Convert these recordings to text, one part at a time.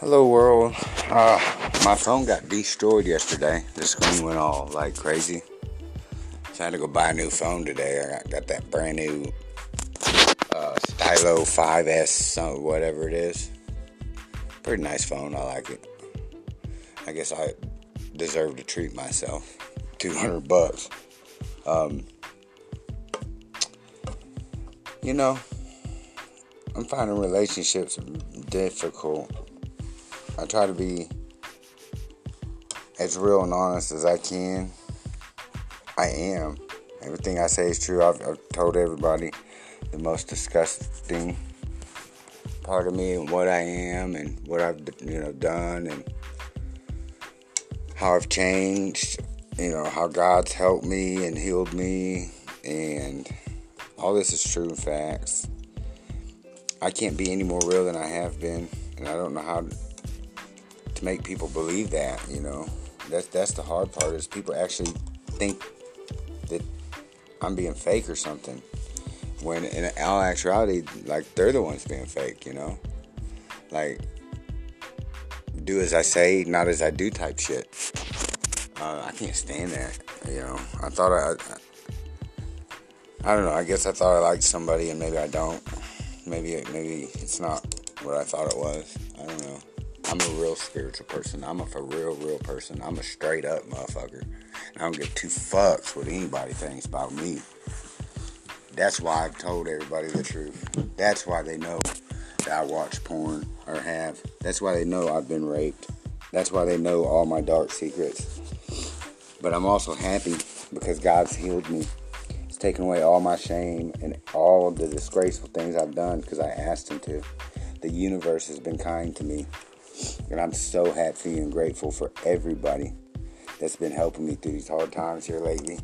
Hello world. Uh, my phone got destroyed yesterday. The screen went all like crazy. So I had to go buy a new phone today. I got, got that brand new uh, Stylo 5S, whatever it is. Pretty nice phone. I like it. I guess I deserve to treat myself. 200 bucks. Um, you know, I'm finding relationships difficult I try to be as real and honest as I can. I am. Everything I say is true. I've, I've told everybody the most disgusting part of me and what I am and what I've you know done and how I've changed. You know how God's helped me and healed me and all this is true facts. I can't be any more real than I have been, and I don't know how to make people believe that, you know. That's that's the hard part is people actually think that I'm being fake or something. When in all actuality, like they're the ones being fake, you know. Like do as I say, not as I do type shit. Uh, I can't stand that, you know. I thought I, I, I don't know. I guess I thought I liked somebody, and maybe I don't. Maybe it, maybe it's not what I thought it was. I don't know. I'm a real spiritual person. I'm a for real, real person. I'm a straight up motherfucker. I don't give two fucks what anybody thinks about me. That's why I've told everybody the truth. That's why they know that I watch porn or have. That's why they know I've been raped. That's why they know all my dark secrets. But I'm also happy because God's healed me. He's taken away all my shame and all the disgraceful things I've done because I asked Him to. The universe has been kind to me. And I'm so happy and grateful for everybody that's been helping me through these hard times here lately.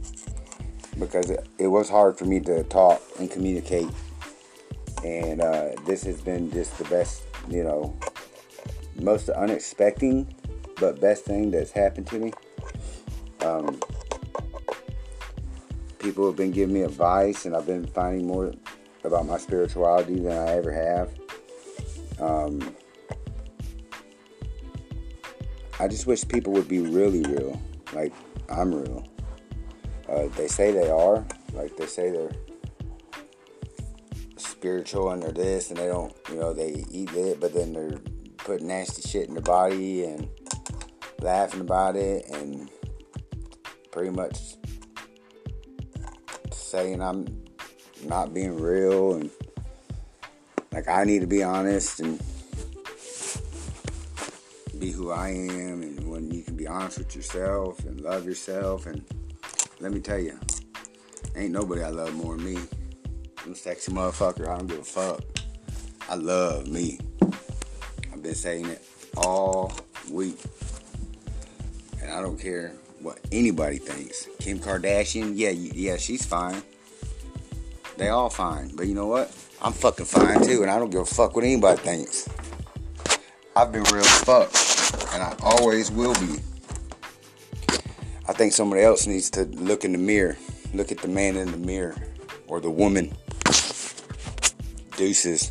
Because it, was hard for me to talk and communicate. And uh, this has been just the best, you know, most unexpected but best thing that's happened to me. Um, people have been giving me advice, and I've been finding more about my spirituality than I ever have. Um, I just wish people would be really real. Like I'm real. Uh, they say they are. Like they say they're spiritual and they're this and they don't, you know, they eat it, but then they're putting nasty shit in their body and laughing about it and pretty much saying I'm not being real and like I need to be honest and be who I am and when you can be honest with yourself and love yourself and let me tell you, ain't nobody I love more than me. I'm a sexy motherfucker, I don't give a fuck. I love me. I've been saying it all week. And I don't care what anybody thinks. Kim Kardashian, yeah, yeah, she's fine. They all fine. But you know what? I'm fucking fine too, and I don't give a fuck what anybody thinks. I've been real as fuck and I always will be. I think somebody else needs to look in the mirror, look at the man in the mirror or the woman. Deuces.